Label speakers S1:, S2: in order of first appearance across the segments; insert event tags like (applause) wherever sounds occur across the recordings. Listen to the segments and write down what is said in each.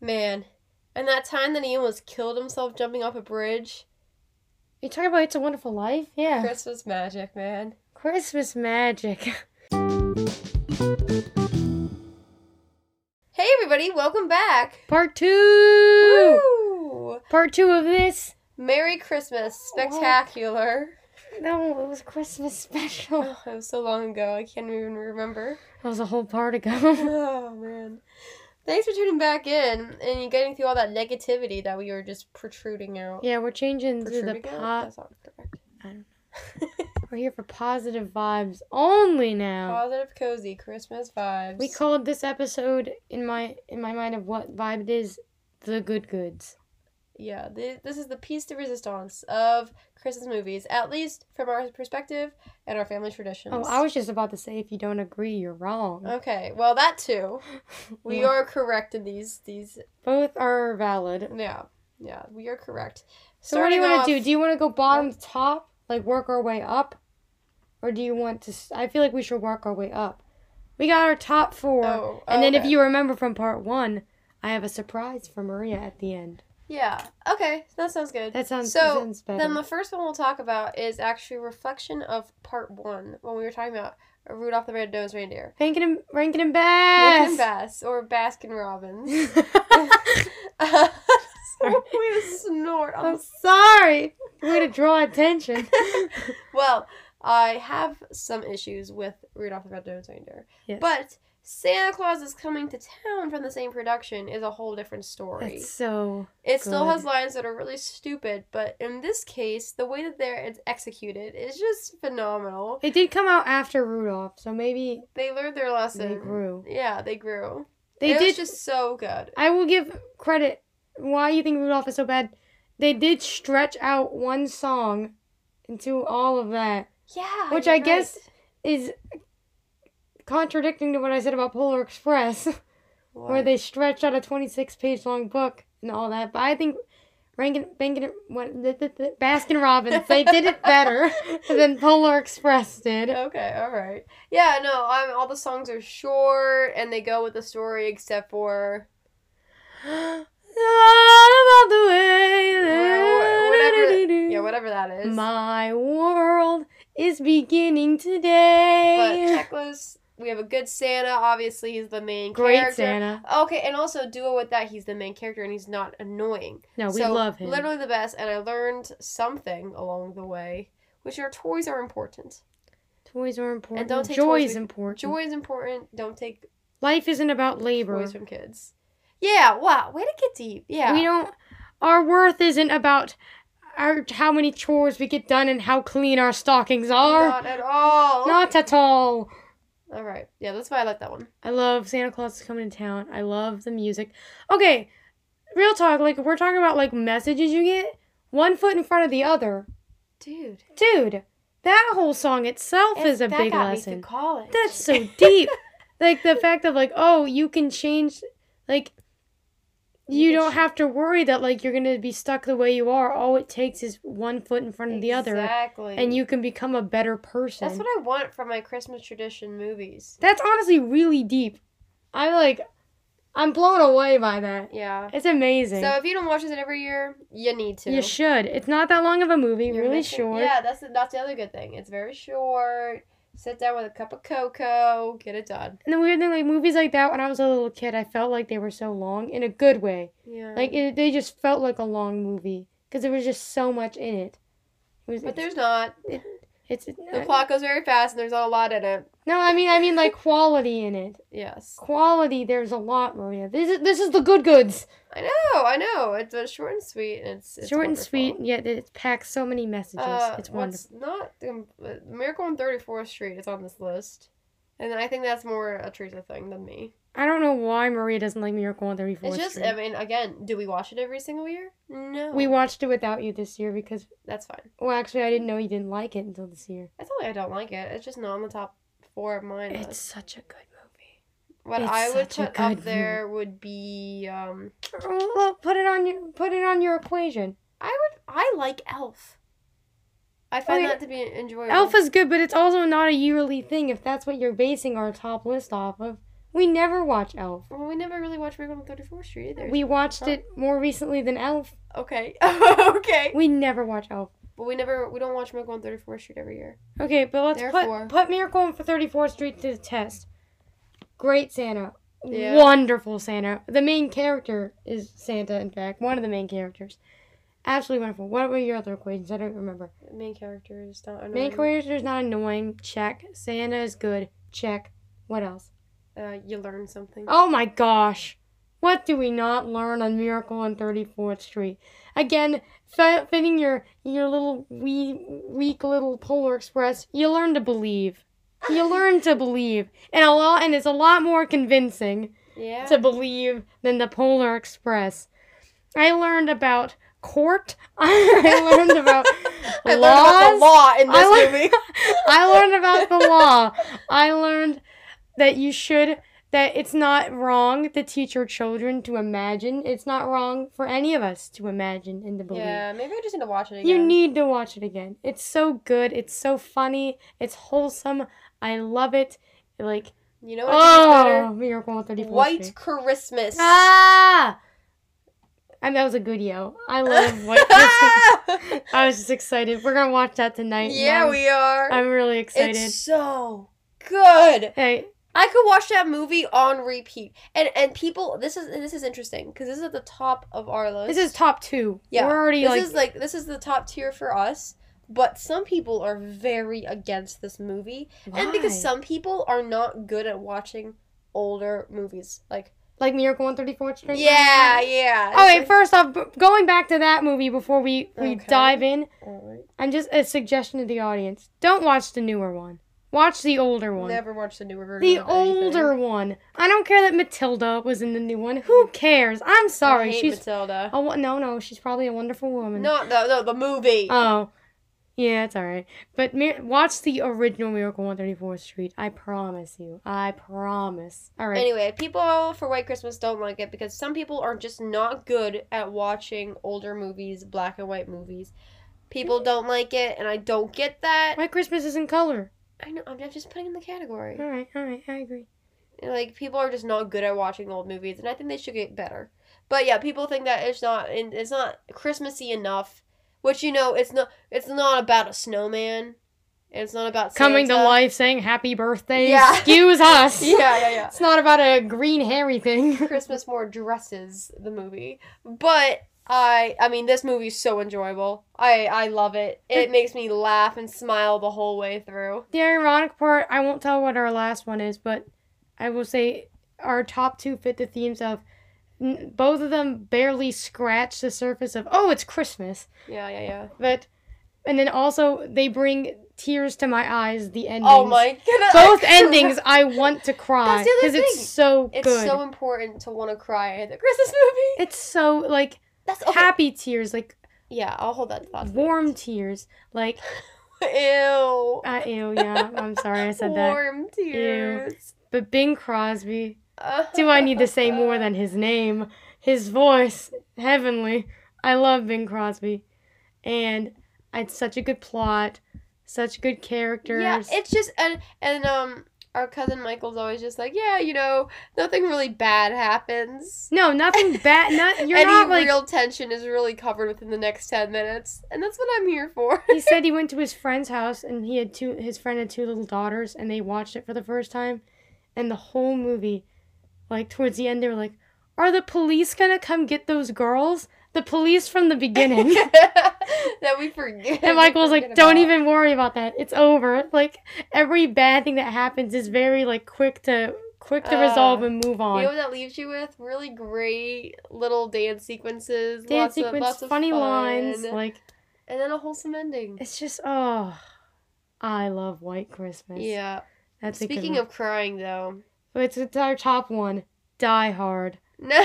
S1: Man. And that time that he almost killed himself jumping off a bridge.
S2: You talking about It's a Wonderful Life? Yeah.
S1: Christmas magic, man.
S2: Christmas magic. (laughs)
S1: Hey everybody, welcome back.
S2: Part two.
S1: Woo!
S2: Part two of this.
S1: Merry Christmas, oh, spectacular.
S2: No, it was Christmas special.
S1: Oh, it was so long ago, I can't even remember.
S2: That was a whole part ago. (laughs)
S1: Oh man. Thanks for tuning back in and getting through all that negativity that we were just protruding out.
S2: yeah, we're changing to the pop.
S1: That's not correct.
S2: I don't We're here for positive vibes only now.
S1: Positive, cozy Christmas vibes.
S2: We called this episode in my in my mind of what vibe it is, the good goods.
S1: Yeah, th- this is the piece de resistance of Christmas movies, at least from our perspective and our family traditions.
S2: Oh, I was just about to say if you don't agree, you're wrong.
S1: Okay, well that too. (laughs) We
S2: Yeah.
S1: are correct in these these.
S2: Both are valid.
S1: Yeah, yeah, we are correct.
S2: So what do you want to do? Do you want to go bottom to top, like work our way up, or do you want to? I feel like we should work our way up. We got our top four,
S1: Oh,
S2: and then if you remember from part one, I have a surprise for Maria at the end.
S1: Yeah. Okay, that sounds good.
S2: That sounds
S1: so.
S2: that sounds better.
S1: Then the first one we'll talk about is actually reflection of part one when we were talking about Rudolph the Red-Nosed Reindeer.
S2: Rankin and Rankin and Bass.
S1: Rankin
S2: Bass.
S1: Bass or Baskin Robbins. Way to snort. I'm
S2: I'm sorry. Way to draw attention. (laughs)
S1: well, I have some issues with Rudolph the Red-Nosed Reindeer.
S2: Yes.
S1: But Santa Claus is coming to town from the same production is a whole different story.
S2: It's so
S1: it still has lines that are really stupid, but in this case, the way that they're it's executed is just phenomenal.
S2: It did come out after Rudolph, so maybe
S1: They learned their lesson.
S2: they grew.
S1: Yeah, they grew.
S2: They
S1: it
S2: did.
S1: was just so good.
S2: I will give credit. Why you think Rudolph is so bad? They did stretch out one song into all of that,
S1: Yeah,
S2: Which I guess-
S1: right.
S2: is contradicting to what I said about Polar Express, (laughs) where they stretched out a 26 page long book and all that. But I think Rankin, Bankin, what, the, the, the Baskin Robbins, they did it better (laughs) than Polar Express did.
S1: Okay, all right. Yeah, no, I'm, all the songs are short and they go with the story except for (gasps)
S2: All about the way
S1: Wha- whatever- yeah, whatever that is.
S2: My world is beginning today.
S1: But checklist, we have a good Santa. Obviously, he's the main
S2: Great
S1: character.
S2: Santa.
S1: Okay, and also duo with that, he's the main character and he's not annoying.
S2: No, we
S1: So,
S2: love him.
S1: Literally the best, and I learned something along the way, which are toys are important.
S2: Toys are important.
S1: And don't take
S2: Joy
S1: toys
S2: is
S1: with-
S2: important.
S1: Joy is important. Don't take
S2: Life isn't about labor.
S1: toys from kids. Yeah, wow, way to get deep. Yeah.
S2: We don't. Our worth isn't about our how many chores we get done and how clean our stockings are.
S1: Not at all.
S2: Not at all.
S1: All right. Yeah, that's why I like that one.
S2: I love Santa Claus is coming to town. I love the music. Okay, real talk. Like we're talking about like messages you get. One foot in front of the other,
S1: Dude.
S2: dude. That whole song itself is a
S1: that
S2: big
S1: got me
S2: lesson. That's so (laughs) deep. like the fact of like, oh, you can change like
S1: You
S2: don't have to worry that like you're gonna be stuck the way you are. All it takes is one foot in front of the other
S1: Exactly.
S2: and you can become a better person.
S1: That's what I want from my Christmas tradition movies.
S2: That's honestly really deep. I like I'm blown away by that.
S1: Yeah.
S2: It's amazing.
S1: So if you don't watch this every year, you need to.
S2: you should. It's not that long of a movie,
S1: You're
S2: really
S1: missing-
S2: short.
S1: Yeah, that's the, that's the other good thing. It's very short. Sit down with a cup of cocoa, get it done.
S2: And the weird thing, like movies like that, when I was a little kid, I felt like they were so long in a good way.
S1: Yeah.
S2: Like it, they just felt like a long movie because there was just so much in it. It was.
S1: but there's not.
S2: It's
S1: The plot goes very fast, and there's not a lot in it.
S2: no, I mean, I mean like quality in it.
S1: Yes.
S2: Quality, there's a lot, Maria. This is this is the good goods.
S1: I know. I know. It's uh, short and sweet, and it's, it's
S2: Short and sweet, yet it packs so many messages.
S1: Uh,
S2: it's wonderful.
S1: what's not um, Miracle on 34th Street is on this list, and I think that's more a Teresa thing than me.
S2: I don't know why Maria doesn't like Miracle on 34th
S1: It's just,
S2: Street.
S1: I mean, again, do we watch it every single year? No.
S2: we watched it without you this year because,
S1: That's fine.
S2: well, actually, I didn't know you didn't like it until this year.
S1: It's not like I don't like it. It's just not on the top four of mine.
S2: It's
S1: list.
S2: such a good movie.
S1: What
S2: it's
S1: I would put up there would be, um,
S2: look, put it on your put it on your equation.
S1: I would, I like Elf. I find
S2: Okay.
S1: that to be enjoyable.
S2: Elf is good, but it's also not a yearly thing. If that's what you're basing our top list off of, We never watch Elf.
S1: Well, we never really watched Miracle on 34th Street either.
S2: We watched
S1: Huh?
S2: it more recently than Elf.
S1: okay. (laughs) okay.
S2: We never watch Elf.
S1: But we never we don't watch Miracle on 34th Street every year.
S2: Okay, but let's
S1: Therefore-
S2: put put Miracle on 34th Street to the test. Great Santa.
S1: Yeah.
S2: Wonderful Santa. The main character is Santa, in fact. One of the main characters. Absolutely wonderful. What were your other equations? I don't remember.
S1: Main character is not annoying.
S2: Main character is not annoying. Check. Santa is good. Check. What else?
S1: Uh, you learn something.
S2: Oh my gosh. What do we not learn on Miracle on 34th Street? Again, fitting your your little wee weak little Polar Express, you learn to believe. You (laughs) learn to believe. And a lot and it's a lot more convincing
S1: Yeah.
S2: to believe than the Polar Express. I learned about court. (laughs) I learned about (laughs)
S1: I
S2: laws.
S1: learned about the law in this
S2: I learned-
S1: movie.
S2: I learned about the law. I learned that you should that it's not wrong to teach your children to imagine. It's not wrong for any of us to imagine and to believe.
S1: yeah, maybe I just need to watch it again.
S2: You need to watch it again. It's so good. It's so funny. It's wholesome. I love it. Like
S1: You know what I think is
S2: oh. Miracle on 34th
S1: White
S2: Street.
S1: Christmas.
S2: Ah! I mean, that was a good yo. I love (laughs) White Christmas. I was just excited. We're gonna watch that tonight.
S1: yeah, we are.
S2: I'm really excited.
S1: It's so good.
S2: Hey,
S1: I could watch that movie on repeat. And and people, this is this is interesting because this is at the top of our list.
S2: This is top two.
S1: Yeah,
S2: We're already
S1: this
S2: like
S1: is like this is the top tier for us. But some people are very against this movie, and because some people are not good at watching older movies, like
S2: like Miracle on 34th Street.
S1: yeah, yeah.
S2: Okay,
S1: like-
S2: first off, b- going back to that movie before we, we
S1: Okay.
S2: dive in,
S1: Alright.
S2: I'm just a suggestion to the audience. Don't watch the newer one. Watch the older one.
S1: Never watch the newer version.
S2: the
S1: anything.
S2: older one. I don't care that Matilda was in the new one. Who cares? I'm sorry.
S1: I hate
S2: She's
S1: Matilda.
S2: oh no no. She's probably a wonderful woman.
S1: No, no, no, the movie.
S2: Oh, yeah, it's all right. But Mir- watch the original Miracle on 34th Street. I promise you. I promise. All right.
S1: Anyway, people for White Christmas don't like it because some people are just not good at watching older movies, black and white movies. People don't like it, and I don't get that.
S2: White Christmas is in color.
S1: I know, I'm just putting in the category.
S2: All right, all right, I agree.
S1: Like, people are just not good at watching old movies, and I think they should get better. But yeah, people think that it's not, and it's not Christmassy enough. Which you know, it's not. It's not about a snowman. It's not about
S2: Coming to life saying happy birthday.
S1: Yeah. (laughs)
S2: Excuse us.
S1: Yeah, yeah, yeah.
S2: It's not about a green hairy thing.
S1: Christmas more dresses the movie. But I I mean this movie's so enjoyable. I I love it. It makes me laugh and smile the whole way through.
S2: the ironic part, I won't tell what our last one is, but I will say our top two fit the themes of n- both of them barely scratch the surface of oh it's Christmas,
S1: Yeah, yeah, yeah.
S2: but and then also they bring tears to my eyes. The endings.
S1: Oh my goodness.
S2: Both (laughs) endings, I want to cry
S1: That's the other
S2: because it's so
S1: It's
S2: good.
S1: so important to want to cry at the Christmas movie.
S2: it's so like
S1: That's okay.
S2: happy tears, like
S1: Yeah, I'll hold that thought.
S2: warm tears, like (laughs)
S1: Ew.
S2: uh, ew. Yeah, I'm sorry I said that.
S1: Warm tears.
S2: But Bing Crosby, do I need to say more than his name? His voice, heavenly. I love Bing Crosby, and it's such a good plot, such good characters.
S1: Yeah, it's just and and um our cousin Michael's always just like, yeah, you know, nothing really bad happens.
S2: no, nothing (laughs) bad. Not you're
S1: Any
S2: not like.
S1: real tension is really covered within the next ten minutes, and that's what I'm here for.
S2: he (laughs) said he went to his friend's house and he had two. His friend had two little daughters, and they watched it for the first time, and the whole movie, like towards the end, they were like, "Are the police gonna come get those girls?" The police from the beginning. (laughs) (laughs)
S1: that we forget.
S2: And Michael was like, "Don't
S1: about.
S2: even worry about that. It's over." Like every bad thing that happens is very like quick to quick to resolve
S1: Uh,
S2: and move on.
S1: You know what that leaves you with? Really great little dance sequences,
S2: Dance
S1: lots of lots of
S2: funny
S1: fun,
S2: lines, like
S1: and then a wholesome ending.
S2: it's just oh, I love White Christmas.
S1: Yeah.
S2: that's
S1: Speaking of crying, though,
S2: it's it's our top one. Die Hard. (laughs) (laughs)
S1: no.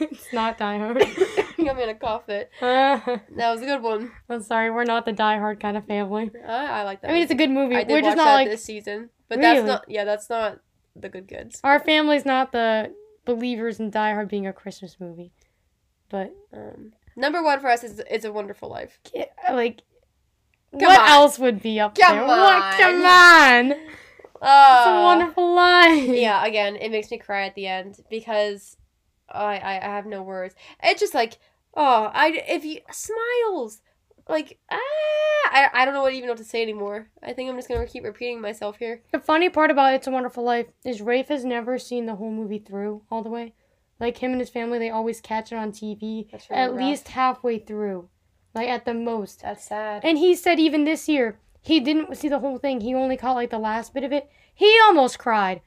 S1: (laughs)
S2: it's not Die Hard. (laughs)
S1: you got me in a cough it. (laughs)
S2: Uh,
S1: That was a good one.
S2: I'm sorry, we're not the Die Hard kind of family.
S1: I, I like that.
S2: I mean, it's a good movie.
S1: I did
S2: We're
S1: watch
S2: just not
S1: that
S2: like
S1: this season, but that's
S2: Really?
S1: not. Yeah, that's not the good goods.
S2: our family's not the believers in Die Hard being a Christmas movie, but
S1: Um, number one for us is "It's a Wonderful Life."
S2: like
S1: Come
S2: what
S1: on.
S2: else would be up
S1: Come
S2: there? What?
S1: on.
S2: Come on. It's a
S1: Oh.
S2: wonderful life.
S1: yeah, again, it makes me cry at the end because I I, I have no words. It's just like oh, I if you smiles like ah, I I don't know what even what to say anymore. I think I'm just gonna keep repeating myself here.
S2: The funny part about It's a Wonderful Life is Rafe has never seen the whole movie through all the way. Like him and his family, they always catch it on TV
S1: really
S2: at
S1: rough.
S2: least halfway through, like at the most.
S1: That's sad.
S2: And he said even this year he didn't see the whole thing. He only caught like the last bit of it. He almost cried.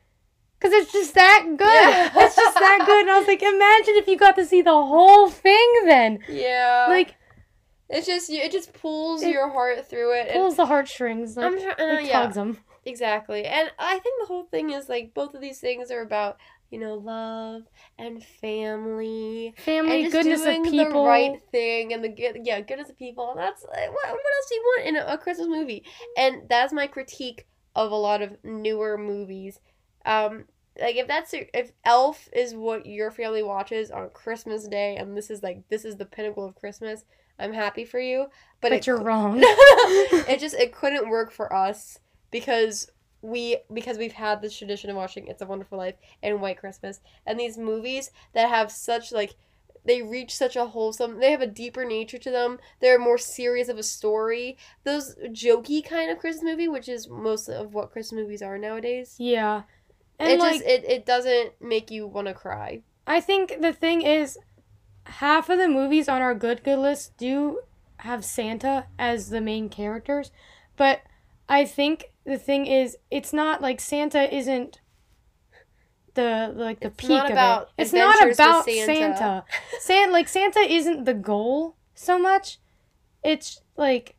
S2: Cause it's just that good.
S1: Yeah. (laughs)
S2: It's just that good. And I was like, imagine if you got to see the whole thing then.
S1: yeah,
S2: Like
S1: it's just it just pulls
S2: It
S1: your heart through it.
S2: pulls the heartstrings. Like,
S1: I'm uh,
S2: like
S1: yeah.
S2: tugs them.
S1: Exactly. And I think the whole thing is like both of these things are about, you know, love and family
S2: Family,
S1: and
S2: goodness of people.
S1: the right thing and the good yeah, goodness of people. And that's like, what, what else do you want in a, a Christmas movie? And that's my critique of a lot of newer movies. Um like if that's if Elf is what your family watches on Christmas Day and this is like this is the pinnacle of Christmas, I'm happy for you. But,
S2: But,
S1: it
S2: you're wrong. (laughs) (laughs)
S1: it just it couldn't work for us because we because we've had this tradition of watching It's a Wonderful Life and White Christmas and these movies that have such like they reach such a wholesome they have a deeper nature to them they're more serious of a story those jokey kind of christmas movie which is most of what christmas movies are nowadays
S2: yeah. And
S1: it
S2: like
S1: just it, it doesn't make you want to cry
S2: I think the thing is, half of the movies on our good good list do have Santa as the main characters, but I think the thing is, it's not like Santa isn't the like the
S1: It's
S2: peak
S1: not
S2: of
S1: about
S2: it. It's not about
S1: Santa.
S2: Santa. Santa like Santa isn't the goal so much. It's like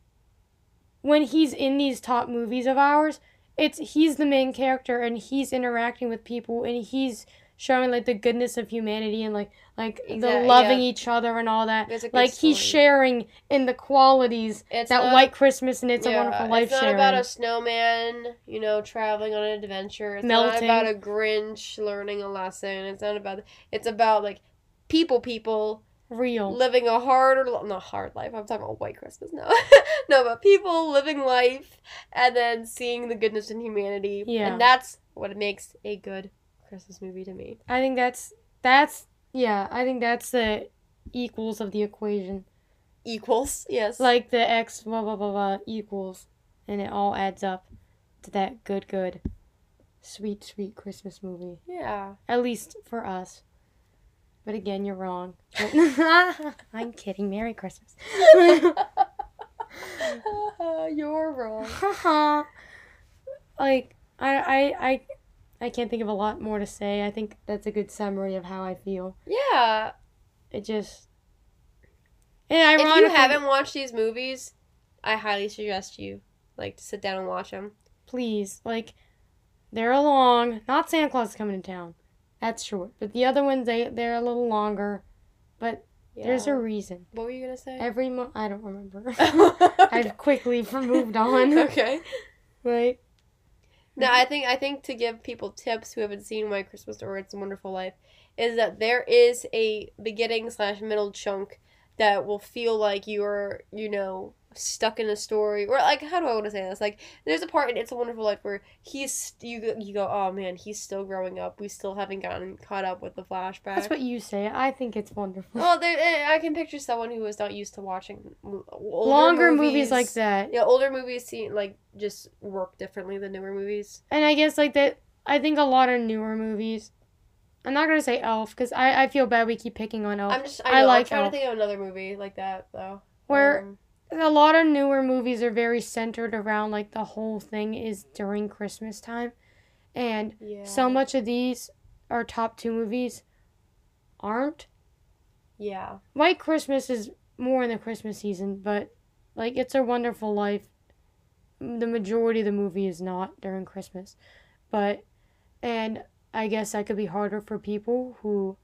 S2: when he's in these top movies of ours, it's he's the main character and he's interacting with people and he's showing like the goodness of humanity and like like the loving
S1: yeah.
S2: each other and all that.
S1: There's a good
S2: Like he's sharing in the qualities
S1: it's
S2: that
S1: not-
S2: white Christmas and it's a wonderful life
S1: It's not
S2: sharing.
S1: about a snowman, you know, traveling on an adventure. It's
S2: Melting.
S1: not about a Grinch learning a lesson. It's not about. It's about like people, people
S2: Real.
S1: living a hard or not hard life. I'm talking about white Christmas. No, (laughs) no, but people living life and then seeing the goodness in humanity.
S2: Yeah.
S1: and that's what makes a good Christmas movie to me.
S2: I think that's that's yeah, I think that's the equals of the equation.
S1: Equals, yes.
S2: Like the x blah blah blah blah equals and it all adds up to that good good sweet sweet Christmas movie.
S1: yeah.
S2: At least for us. But again, you're wrong. (laughs) (laughs) I'm kidding. Merry Christmas. (laughs)
S1: You're wrong.
S2: like I I I I can't think of a lot more to say. I think that's a good summary of how I feel.
S1: Yeah.
S2: It just and
S1: If you haven't watched these movies, I highly suggest you like to sit down and watch them.
S2: please like they're long. Not Santa Claus is coming to town. That's short. But the other ones they they're a little longer. But
S1: Yeah.
S2: there's a reason.
S1: What were you gonna say?
S2: Every mo- I don't remember. (laughs) (laughs) I've quickly moved on. (laughs)
S1: okay.
S2: Right.
S1: No, I think I think to give people tips who haven't seen White Christmas or It's a Wonderful Life is that there is a beginning slash middle chunk that will feel like you're you know stuck in a story or like how do I want to say this like there's a part in It's a Wonderful Life where he's you you go oh man he's still growing up we still haven't gotten caught up with the flashback
S2: That's what you say. I think it's wonderful.
S1: well there eh, I can picture someone who is not used to watching older
S2: Longer movies. like that.
S1: yeah older movies seem like just work differently than newer movies
S2: And I guess like that I think a lot of newer movies I'm not gonna say Elf because I, I feel bad we keep picking on Elf.
S1: I'm just. I, know, I
S2: like
S1: am trying
S2: Elf.
S1: to think of another movie like that though.
S2: Where
S1: Um,
S2: a lot of newer movies are very centered around like the whole thing is during Christmas time, and
S1: yeah.
S2: so much of these our top two movies aren't.
S1: Yeah.
S2: White Christmas is more in the Christmas season, but like It's a Wonderful Life, the majority of the movie is not during Christmas. But, and I guess that could be harder for people who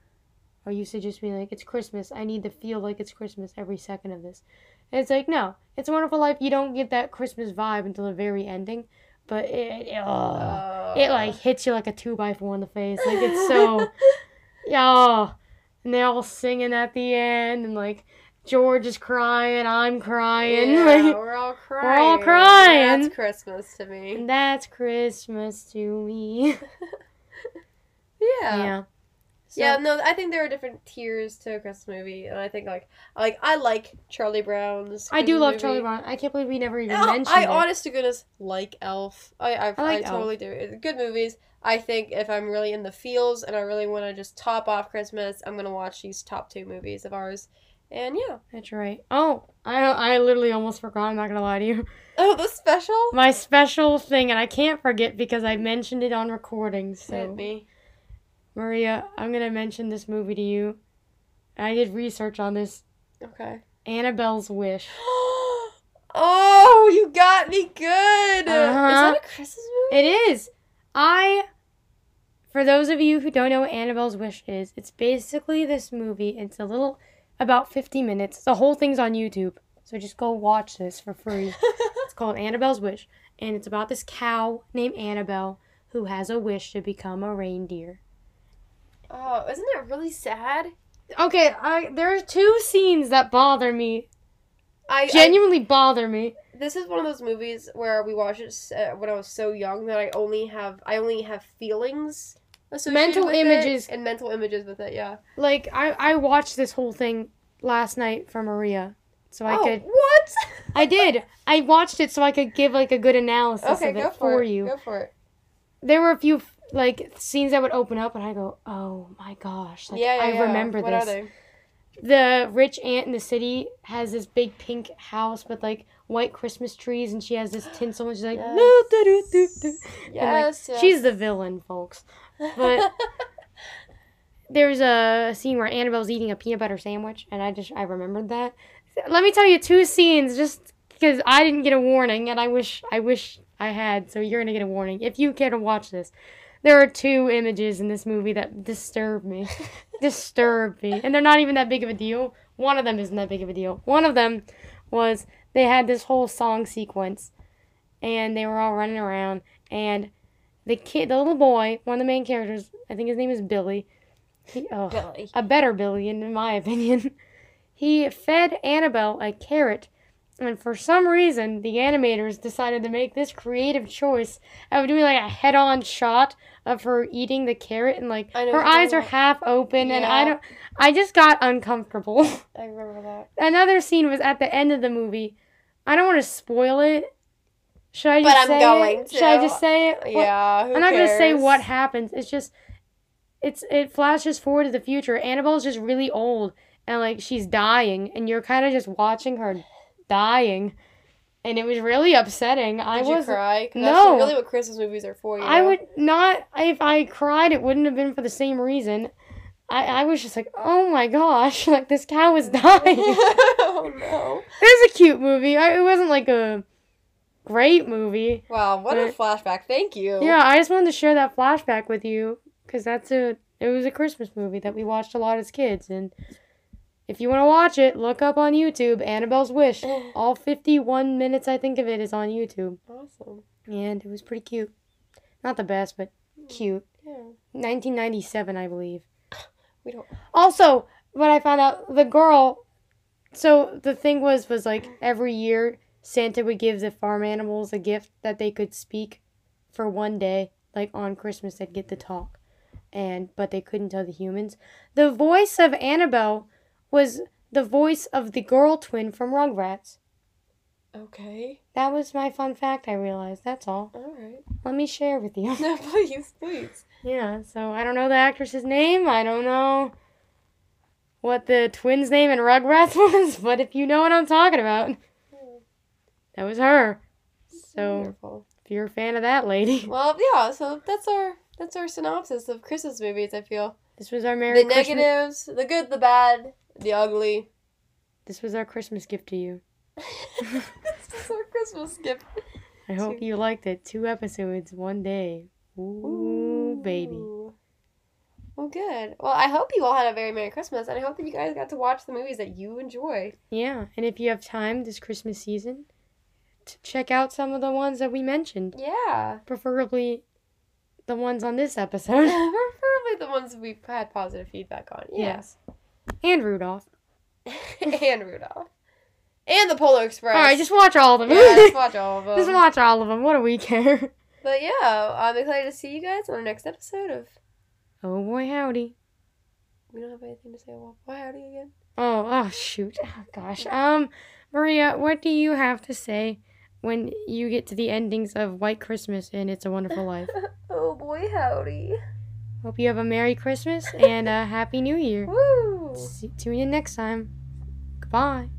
S2: are used to just being like, it's Christmas. I need to feel like it's Christmas every second of this. And it's like, no, It's a Wonderful Life. You don't get that Christmas vibe until the very ending. But it, it, oh, it like hits you like a two by four in the face. Like it's so. (laughs) Yeah. And they're all singing at the end and like George is crying. I'm crying.
S1: Yeah, (laughs)
S2: like,
S1: we're all crying.
S2: We're all crying.
S1: That's Christmas to me.
S2: and that's Christmas to me. (laughs)
S1: Yeah.
S2: yeah. So-
S1: Yeah, no, I think there are different tiers to a Christmas movie, and I think like, like I like Charlie Brown's.
S2: I do love
S1: movie.
S2: Charlie Brown. I can't believe we never even oh,
S1: No,
S2: mentioned
S1: I
S2: it.
S1: honest to goodness like Elf. I I, I,
S2: like
S1: totally do. It's Good movies. I think if I'm really in the feels and I really want to just top off Christmas, I'm gonna watch these top two movies of ours. And yeah.
S2: That's right. Oh, I I literally almost forgot. I'm not gonna lie to you. (laughs)
S1: Oh, the special.
S2: My special thing, and I can't forget because I mentioned it on recording.
S1: Hit
S2: So
S1: me.
S2: Maria, I'm gonna mention this movie to you. I did research on this.
S1: Okay.
S2: Annabelle's Wish. (gasps)
S1: oh, you got me good. Is
S2: Uh-huh.
S1: that a Christmas movie?
S2: It is. I. For those of you who don't know what Annabelle's Wish is, it's basically this movie. It's a little, about 50 minutes. The whole thing's on YouTube. So just go watch this for free. (laughs) It's called Annabelle's Wish, and it's about this cow named Annabelle who has a wish to become a reindeer.
S1: Oh, isn't it really sad?
S2: Okay, I there are two scenes that bother me.
S1: I, I
S2: Genuinely bother me.
S1: this is one of those movies where we watched it uh, when I was so young that I only have I only have feelings associated
S2: Mental images.
S1: and mental images with it. Yeah.
S2: Like I I watched this whole thing last night for Maria, so I
S1: oh,
S2: could.
S1: what? (laughs)
S2: I did. I watched it so I could give like a good analysis
S1: okay,
S2: of it
S1: go
S2: for,
S1: for, it.
S2: you.
S1: Go for it.
S2: There were a few like scenes that would open up, and I go, "Oh my gosh!" Like,
S1: yeah, yeah,
S2: I
S1: yeah.
S2: remember
S1: what
S2: this.
S1: Are they?
S2: the rich aunt in the city has this big pink house with like white Christmas trees, and she has this tinsel, and she's like,
S1: Yes.
S2: "No, do, do, do, do." And, like,
S1: Yes, yes.
S2: she's the villain, folks. but- (laughs) There's a scene where Annabelle's eating a peanut butter sandwich, and I just I remembered that. Let me tell you two scenes, just because I didn't get a warning, and I wish I wish I had. So you're gonna get a warning if you care to watch this. There are two images in this movie that disturb me, (laughs) disturb me, and they're not even that big of a deal. One of them isn't that big of a deal. One of them was they had this whole song sequence, and they were all running around, and the kid, the little boy, one of the main characters, I think his name is Billy. He, oh,
S1: Billy.
S2: a better Billy, in my opinion. (laughs) He fed Annabelle a carrot, and for some reason, the animators decided to make this creative choice of doing like a head-on shot of her eating the carrot, and like her eyes are half open, and I don't. I just got uncomfortable. (laughs)
S1: I remember that.
S2: Another scene was at the end of the movie. I don't want to spoil it. Should I just
S1: But
S2: just
S1: I'm
S2: say
S1: going
S2: it? Should I just say it?
S1: Yeah.
S2: I'm not gonna say what happens. It's just it's it flashes forward to the future. Annabelle's just really old and like she's dying and you're kind of just watching her dying. And it was really upsetting. I
S1: Did you
S2: was
S1: cry?
S2: No.
S1: That's really what Christmas movies are for. You
S2: I would not if I cried it wouldn't have been for the same reason. I, I was just like, oh my gosh, (laughs) like this cow is dying. (laughs)
S1: oh no!
S2: it was a cute movie. I, it wasn't like a great movie.
S1: Wow, what a flashback! Thank you.
S2: Yeah, I just wanted to share that flashback with you because that's a it was a Christmas movie that we watched a lot as kids, and if you want to watch it, look up on YouTube Annabelle's Wish. (laughs) All fifty-one minutes I think of it is on YouTube,
S1: Awesome.
S2: and it was pretty cute. Not the best, but hmm. cute.
S1: Yeah.
S2: 1997, I believe. (sighs)
S1: We don't.
S2: Also, what I found out, the girl. So the thing was, was like every year Santa would give the farm animals a gift that they could speak for one day. Like on Christmas, they'd get to talk, and but they couldn't tell the humans. The voice of Annabelle was the voice of the girl twin from Rugrats.
S1: Okay.
S2: That was my fun fact. I realized. That's all.
S1: All right.
S2: Let me share with you. (laughs)
S1: No, please, please.
S2: Yeah, so I don't know the actress's name. I don't know what the twin's name in Rugrats (laughs) was, but if you know what I'm talking about, hmm. that was her. So
S1: Wonderful.
S2: if you're a fan of that lady, (laughs)
S1: Well, yeah. So that's our that's our synopsis of Christmas movies. I feel
S2: this was our Merry
S1: the
S2: Christmas.
S1: negatives, the good, the bad, the ugly.
S2: This was our Christmas gift to you. (laughs)
S1: this is our Christmas gift.
S2: I hope you liked it. Two episodes, one day. Ooh, baby.
S1: Ooh. Well, good. Well, I hope you all had a very Merry Christmas, and I hope that you guys got to watch the movies that you enjoy.
S2: Yeah, and if you have time this Christmas season, to check out some of the ones that we mentioned,
S1: Yeah.
S2: preferably the ones on this (laughs) episode.
S1: Preferably the ones we've had positive feedback on. Yeah.
S2: Yes. And Rudolph. (laughs)
S1: and Rudolph. And the Polar Express.
S2: All right, just watch all of them.
S1: yeah, just (laughs) watch all of them.
S2: just watch all of them. What do we care?
S1: But yeah, I'm excited to see you guys on our next episode of.
S2: Oh boy, howdy.
S1: We don't have anything to say about why howdy again.
S2: Oh, oh shoot. Oh, gosh. Um, Maria, what do you have to say when you get to the endings of White Christmas and It's a Wonderful Life? (laughs)
S1: oh boy, howdy.
S2: Hope you have a Merry Christmas and a Happy New Year.
S1: Woo!
S2: See, tune in next time. Goodbye.